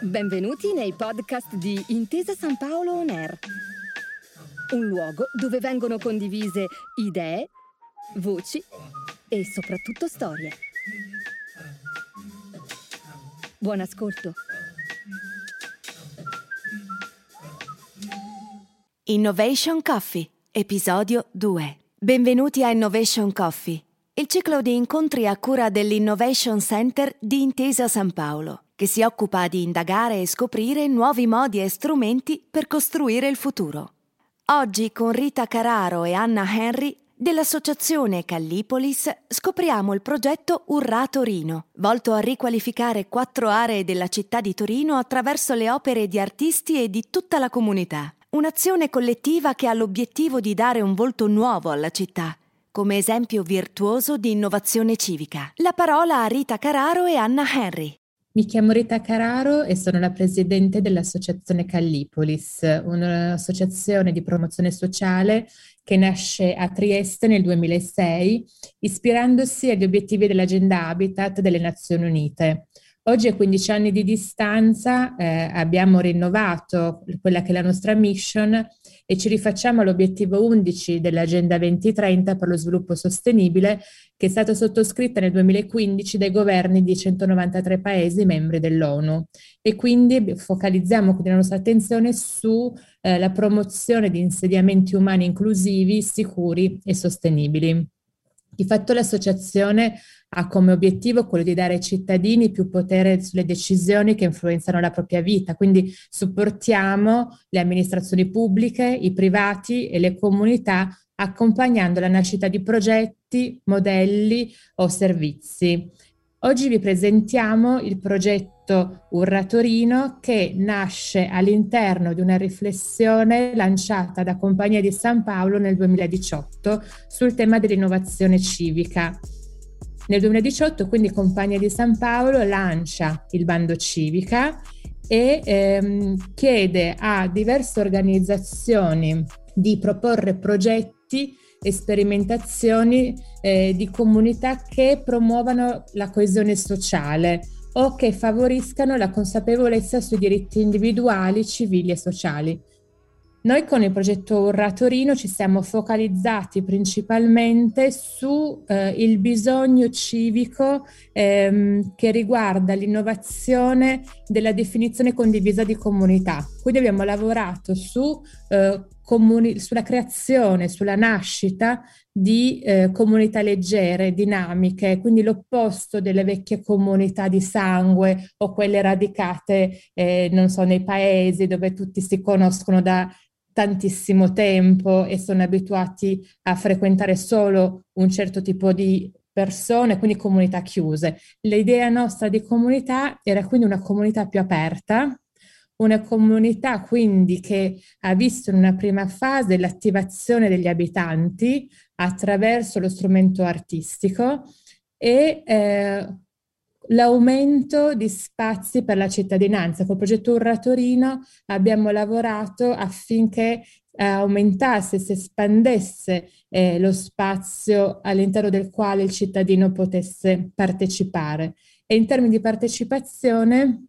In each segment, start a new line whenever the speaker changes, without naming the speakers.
Benvenuti nei podcast di Intesa San Paolo On Air, un luogo dove vengono condivise idee, voci e soprattutto storie. Buon ascolto.
Innovation Coffee, episodio 2. Benvenuti a Innovation Coffee, il ciclo di incontri a cura dell'Innovation Center di Intesa San Paolo, che si occupa di indagare e scoprire nuovi modi e strumenti per costruire il futuro. Oggi con Rita Cararo e Anna Henry dell'associazione Callipolis scopriamo il progetto Urrà Torino, volto a riqualificare quattro aree della città di Torino attraverso le opere di artisti e di tutta la comunità. Un'azione collettiva che ha l'obiettivo di dare un volto nuovo alla città, come esempio virtuoso di innovazione civica. La parola a Rita Cararo e Anna Henry.
Mi chiamo Rita Cararo e sono la presidente dell'associazione Callipolis, un'associazione di promozione sociale che nasce a Trieste nel 2006, ispirandosi agli obiettivi dell'Agenda Habitat delle Nazioni Unite. Oggi a 15 anni di distanza eh, abbiamo rinnovato quella che è la nostra mission e ci rifacciamo all'obiettivo 11 dell'Agenda 2030 per lo sviluppo sostenibile che è stata sottoscritta nel 2015 dai governi di 193 Paesi membri dell'ONU e quindi focalizziamo quindi la nostra attenzione sulla eh, promozione di insediamenti umani inclusivi, sicuri e sostenibili. Di fatto l'associazione ha come obiettivo quello di dare ai cittadini più potere sulle decisioni che influenzano la propria vita, quindi supportiamo le amministrazioni pubbliche, i privati e le comunità accompagnando la nascita di progetti, modelli o servizi. Oggi vi presentiamo il progetto Urra Torino che nasce all'interno di una riflessione lanciata da Compagnia di San Paolo nel 2018 sul tema dell'innovazione civica. Nel 2018 quindi Compagnia di San Paolo lancia il bando civica e ehm, chiede a diverse organizzazioni di proporre progetti e sperimentazioni eh, di comunità che promuovano la coesione sociale o che favoriscano la consapevolezza sui diritti individuali, civili e sociali. Noi con il progetto Urra Torino ci siamo focalizzati principalmente sul eh, bisogno civico ehm, che riguarda l'innovazione della definizione condivisa di comunità. Quindi abbiamo lavorato su, eh, comuni- sulla creazione, sulla nascita di eh, comunità leggere, dinamiche, quindi l'opposto delle vecchie comunità di sangue o quelle radicate, eh, non so, nei paesi dove tutti si conoscono da tantissimo tempo e sono abituati a frequentare solo un certo tipo di persone, quindi comunità chiuse. L'idea nostra di comunità era quindi una comunità più aperta, una comunità quindi che ha visto in una prima fase l'attivazione degli abitanti attraverso lo strumento artistico e eh, l'aumento di spazi per la cittadinanza. Col progetto Urra Torino abbiamo lavorato affinché eh, aumentasse, si espandesse eh, lo spazio all'interno del quale il cittadino potesse partecipare. E in termini di partecipazione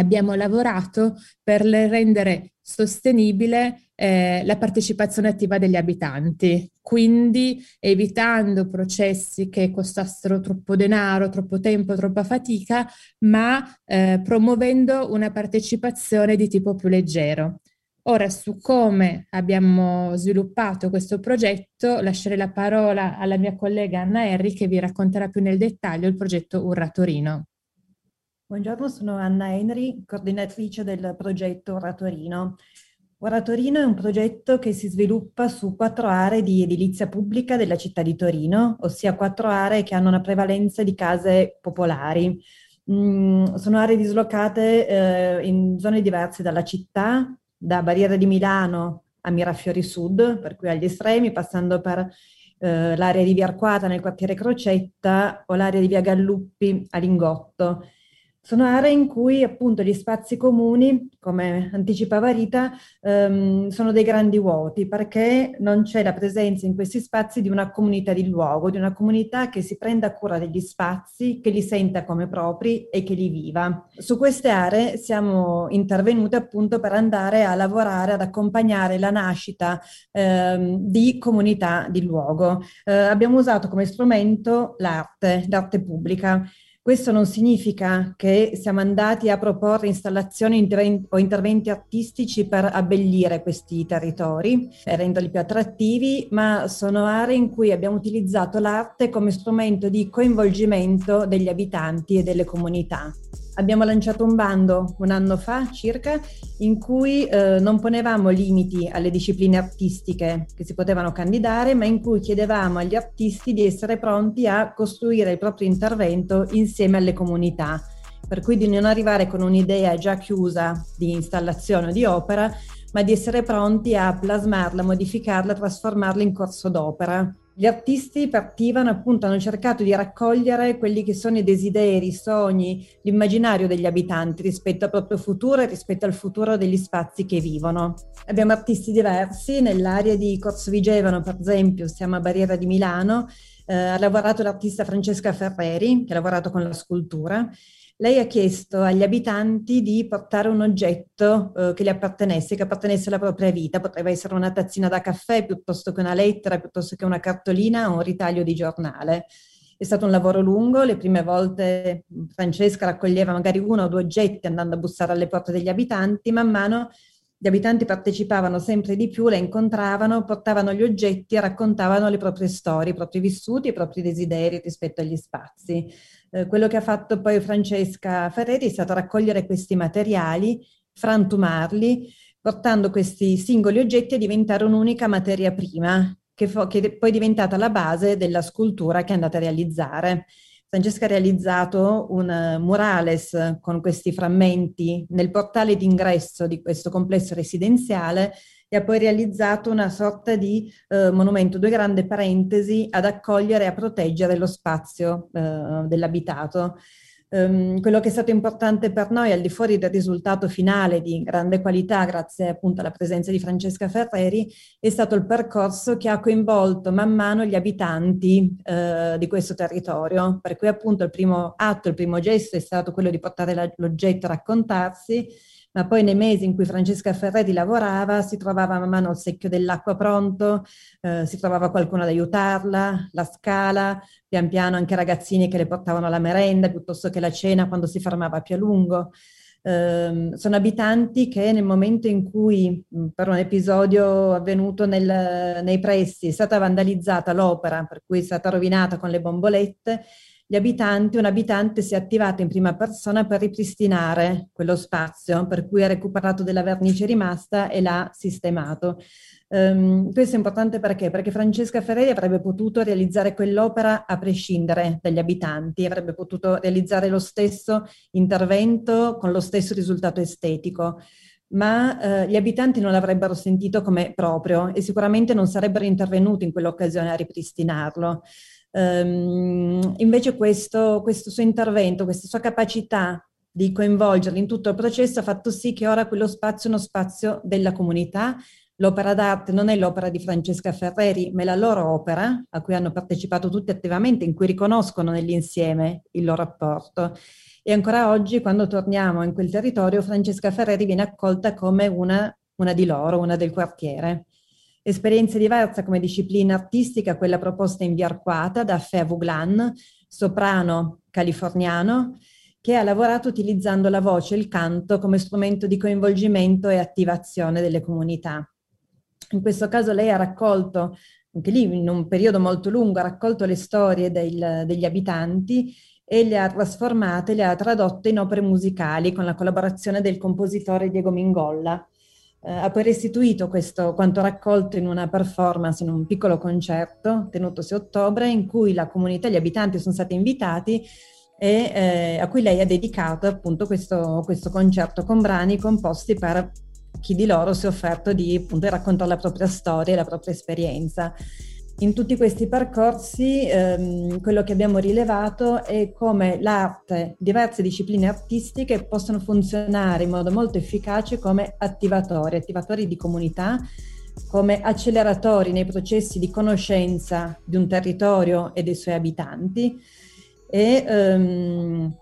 abbiamo lavorato per rendere sostenibile eh, la partecipazione attiva degli abitanti, quindi evitando processi che costassero troppo denaro, troppo tempo, troppa fatica, ma eh, promuovendo una partecipazione di tipo più leggero. Ora, su come abbiamo sviluppato questo progetto, lascerei la parola alla mia collega Anna Erri che vi racconterà più nel dettaglio il progetto Urra Torino.
Buongiorno, sono Anna Henry, coordinatrice del progetto Oratorino. Oratorino è un progetto che si sviluppa su quattro aree di edilizia pubblica della città di Torino, ossia quattro aree che hanno una prevalenza di case popolari. Mm, sono aree dislocate eh, in zone diverse dalla città, da Barriera di Milano a Mirafiori Sud, per cui agli estremi, passando per eh, l'area di Via Arquata nel quartiere Crocetta o l'area di Via Galluppi a Lingotto. Sono aree in cui appunto gli spazi comuni, come anticipava Rita, ehm, sono dei grandi vuoti perché non c'è la presenza in questi spazi di una comunità di luogo, di una comunità che si prenda cura degli spazi, che li senta come propri e che li viva. Su queste aree siamo intervenute appunto per andare a lavorare, ad accompagnare la nascita ehm, di comunità di luogo. Eh, abbiamo usato come strumento l'arte, l'arte pubblica. Questo non significa che siamo andati a proporre installazioni o interventi artistici per abbellire questi territori e renderli più attrattivi, ma sono aree in cui abbiamo utilizzato l'arte come strumento di coinvolgimento degli abitanti e delle comunità. Abbiamo lanciato un bando un anno fa circa in cui eh, non ponevamo limiti alle discipline artistiche che si potevano candidare, ma in cui chiedevamo agli artisti di essere pronti a costruire il proprio intervento insieme alle comunità, per cui di non arrivare con un'idea già chiusa di installazione o di opera, ma di essere pronti a plasmarla, modificarla, trasformarla in corso d'opera. Gli artisti partivano appunto, hanno cercato di raccogliere quelli che sono i desideri, i sogni, l'immaginario degli abitanti rispetto al proprio futuro e rispetto al futuro degli spazi che vivono. Abbiamo artisti diversi, nell'area di Corso Vigevano per esempio, siamo a Barriera di Milano, eh, ha lavorato l'artista Francesca Ferreri, che ha lavorato con la scultura, lei ha chiesto agli abitanti di portare un oggetto eh, che gli appartenesse, che appartenesse alla propria vita. Potrebbe essere una tazzina da caffè piuttosto che una lettera, piuttosto che una cartolina o un ritaglio di giornale. È stato un lavoro lungo, le prime volte Francesca raccoglieva magari uno o due oggetti andando a bussare alle porte degli abitanti, man mano gli abitanti partecipavano sempre di più, la incontravano, portavano gli oggetti e raccontavano le proprie storie, i propri vissuti, i propri desideri rispetto agli spazi. Eh, quello che ha fatto poi Francesca Ferreri è stato raccogliere questi materiali, frantumarli, portando questi singoli oggetti a diventare un'unica materia prima, che, fo- che poi è diventata la base della scultura che è andata a realizzare. Francesca ha realizzato un murales con questi frammenti nel portale d'ingresso di questo complesso residenziale e ha poi realizzato una sorta di eh, monumento, due grandi parentesi, ad accogliere e a proteggere lo spazio eh, dell'abitato. Um, quello che è stato importante per noi, al di fuori del risultato finale di grande qualità, grazie appunto alla presenza di Francesca Ferreri, è stato il percorso che ha coinvolto man mano gli abitanti uh, di questo territorio, per cui appunto il primo atto, il primo gesto è stato quello di portare la, l'oggetto a raccontarsi, ma poi nei mesi in cui Francesca Ferreri lavorava si trovava man mano il secchio dell'acqua pronto, eh, si trovava qualcuno ad aiutarla, la scala, pian piano anche ragazzini che le portavano la merenda piuttosto che la cena quando si fermava più a lungo. Eh, sono abitanti che nel momento in cui, per un episodio avvenuto nel, nei pressi, è stata vandalizzata l'opera, per cui è stata rovinata con le bombolette, gli abitanti, un abitante si è attivato in prima persona per ripristinare quello spazio, per cui ha recuperato della vernice rimasta e l'ha sistemato. Um, questo è importante perché? Perché Francesca Ferreri avrebbe potuto realizzare quell'opera a prescindere dagli abitanti, avrebbe potuto realizzare lo stesso intervento con lo stesso risultato estetico ma eh, gli abitanti non l'avrebbero sentito come proprio e sicuramente non sarebbero intervenuti in quell'occasione a ripristinarlo. Um, invece questo, questo suo intervento, questa sua capacità di coinvolgerli in tutto il processo ha fatto sì che ora quello spazio è uno spazio della comunità. L'opera d'arte non è l'opera di Francesca Ferreri, ma è la loro opera, a cui hanno partecipato tutti attivamente, in cui riconoscono nell'insieme il loro apporto. E ancora oggi, quando torniamo in quel territorio, Francesca Ferreri viene accolta come una, una di loro, una del quartiere. Esperienza diversa come disciplina artistica, quella proposta in via Arquata da Fea Vuglan, soprano californiano, che ha lavorato utilizzando la voce e il canto come strumento di coinvolgimento e attivazione delle comunità. In questo caso lei ha raccolto, anche lì in un periodo molto lungo, ha raccolto le storie del, degli abitanti e le ha trasformate, le ha tradotte in opere musicali con la collaborazione del compositore Diego Mingolla. Eh, ha poi restituito questo quanto raccolto in una performance, in un piccolo concerto tenutosi a ottobre, in cui la comunità, gli abitanti sono stati invitati e eh, a cui lei ha dedicato appunto questo, questo, concerto con brani composti per chi di loro si è offerto di appunto raccontare la propria storia e la propria esperienza. In tutti questi percorsi ehm, quello che abbiamo rilevato è come l'arte, diverse discipline artistiche possono funzionare in modo molto efficace come attivatori, attivatori di comunità, come acceleratori nei processi di conoscenza di un territorio e dei suoi abitanti e ehm,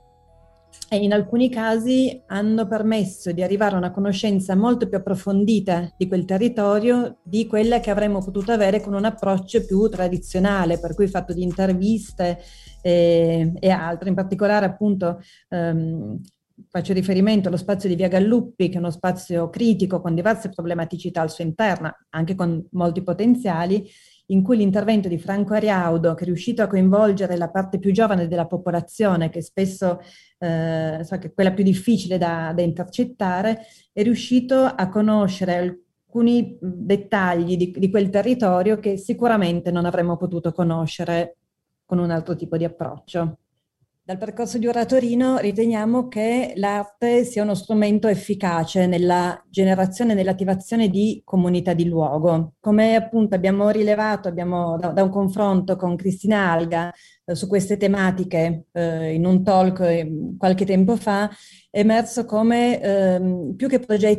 in alcuni casi hanno permesso di arrivare a una conoscenza molto più approfondita di quel territorio di quella che avremmo potuto avere con un approccio più tradizionale, per cui fatto di interviste e, e altro, in particolare appunto ehm, faccio riferimento allo spazio di Via Galluppi, che è uno spazio critico con diverse problematicità al suo interno, anche con molti potenziali, in cui l'intervento di Franco Ariaudo, che è riuscito a coinvolgere la parte più giovane della popolazione, che spesso eh, so che è quella più difficile da, da intercettare, è riuscito a conoscere alcuni dettagli di, di quel territorio che sicuramente non avremmo potuto conoscere con un altro tipo di approccio. Dal percorso di Oratorino riteniamo che l'arte sia uno strumento efficace nella generazione e nell'attivazione di comunità di luogo. Come appunto abbiamo rilevato abbiamo, da, da un confronto con Cristina Alga eh, su queste tematiche eh, in un talk eh, qualche tempo fa, è emerso come ehm, più, che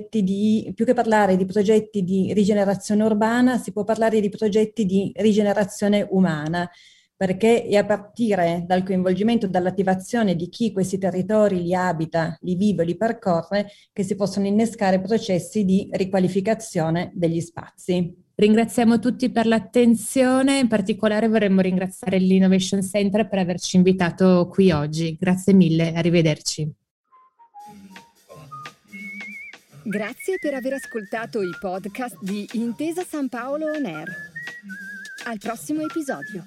di, più che parlare di progetti di rigenerazione urbana, si può parlare di progetti di rigenerazione umana perché è a partire dal coinvolgimento, dall'attivazione di chi questi territori li abita, li vive, li percorre, che si possono innescare processi di riqualificazione degli spazi.
Ringraziamo tutti per l'attenzione, in particolare vorremmo ringraziare l'Innovation Center per averci invitato qui oggi. Grazie mille, arrivederci.
Grazie per aver ascoltato i podcast di Intesa San Paolo On Air. Al prossimo episodio.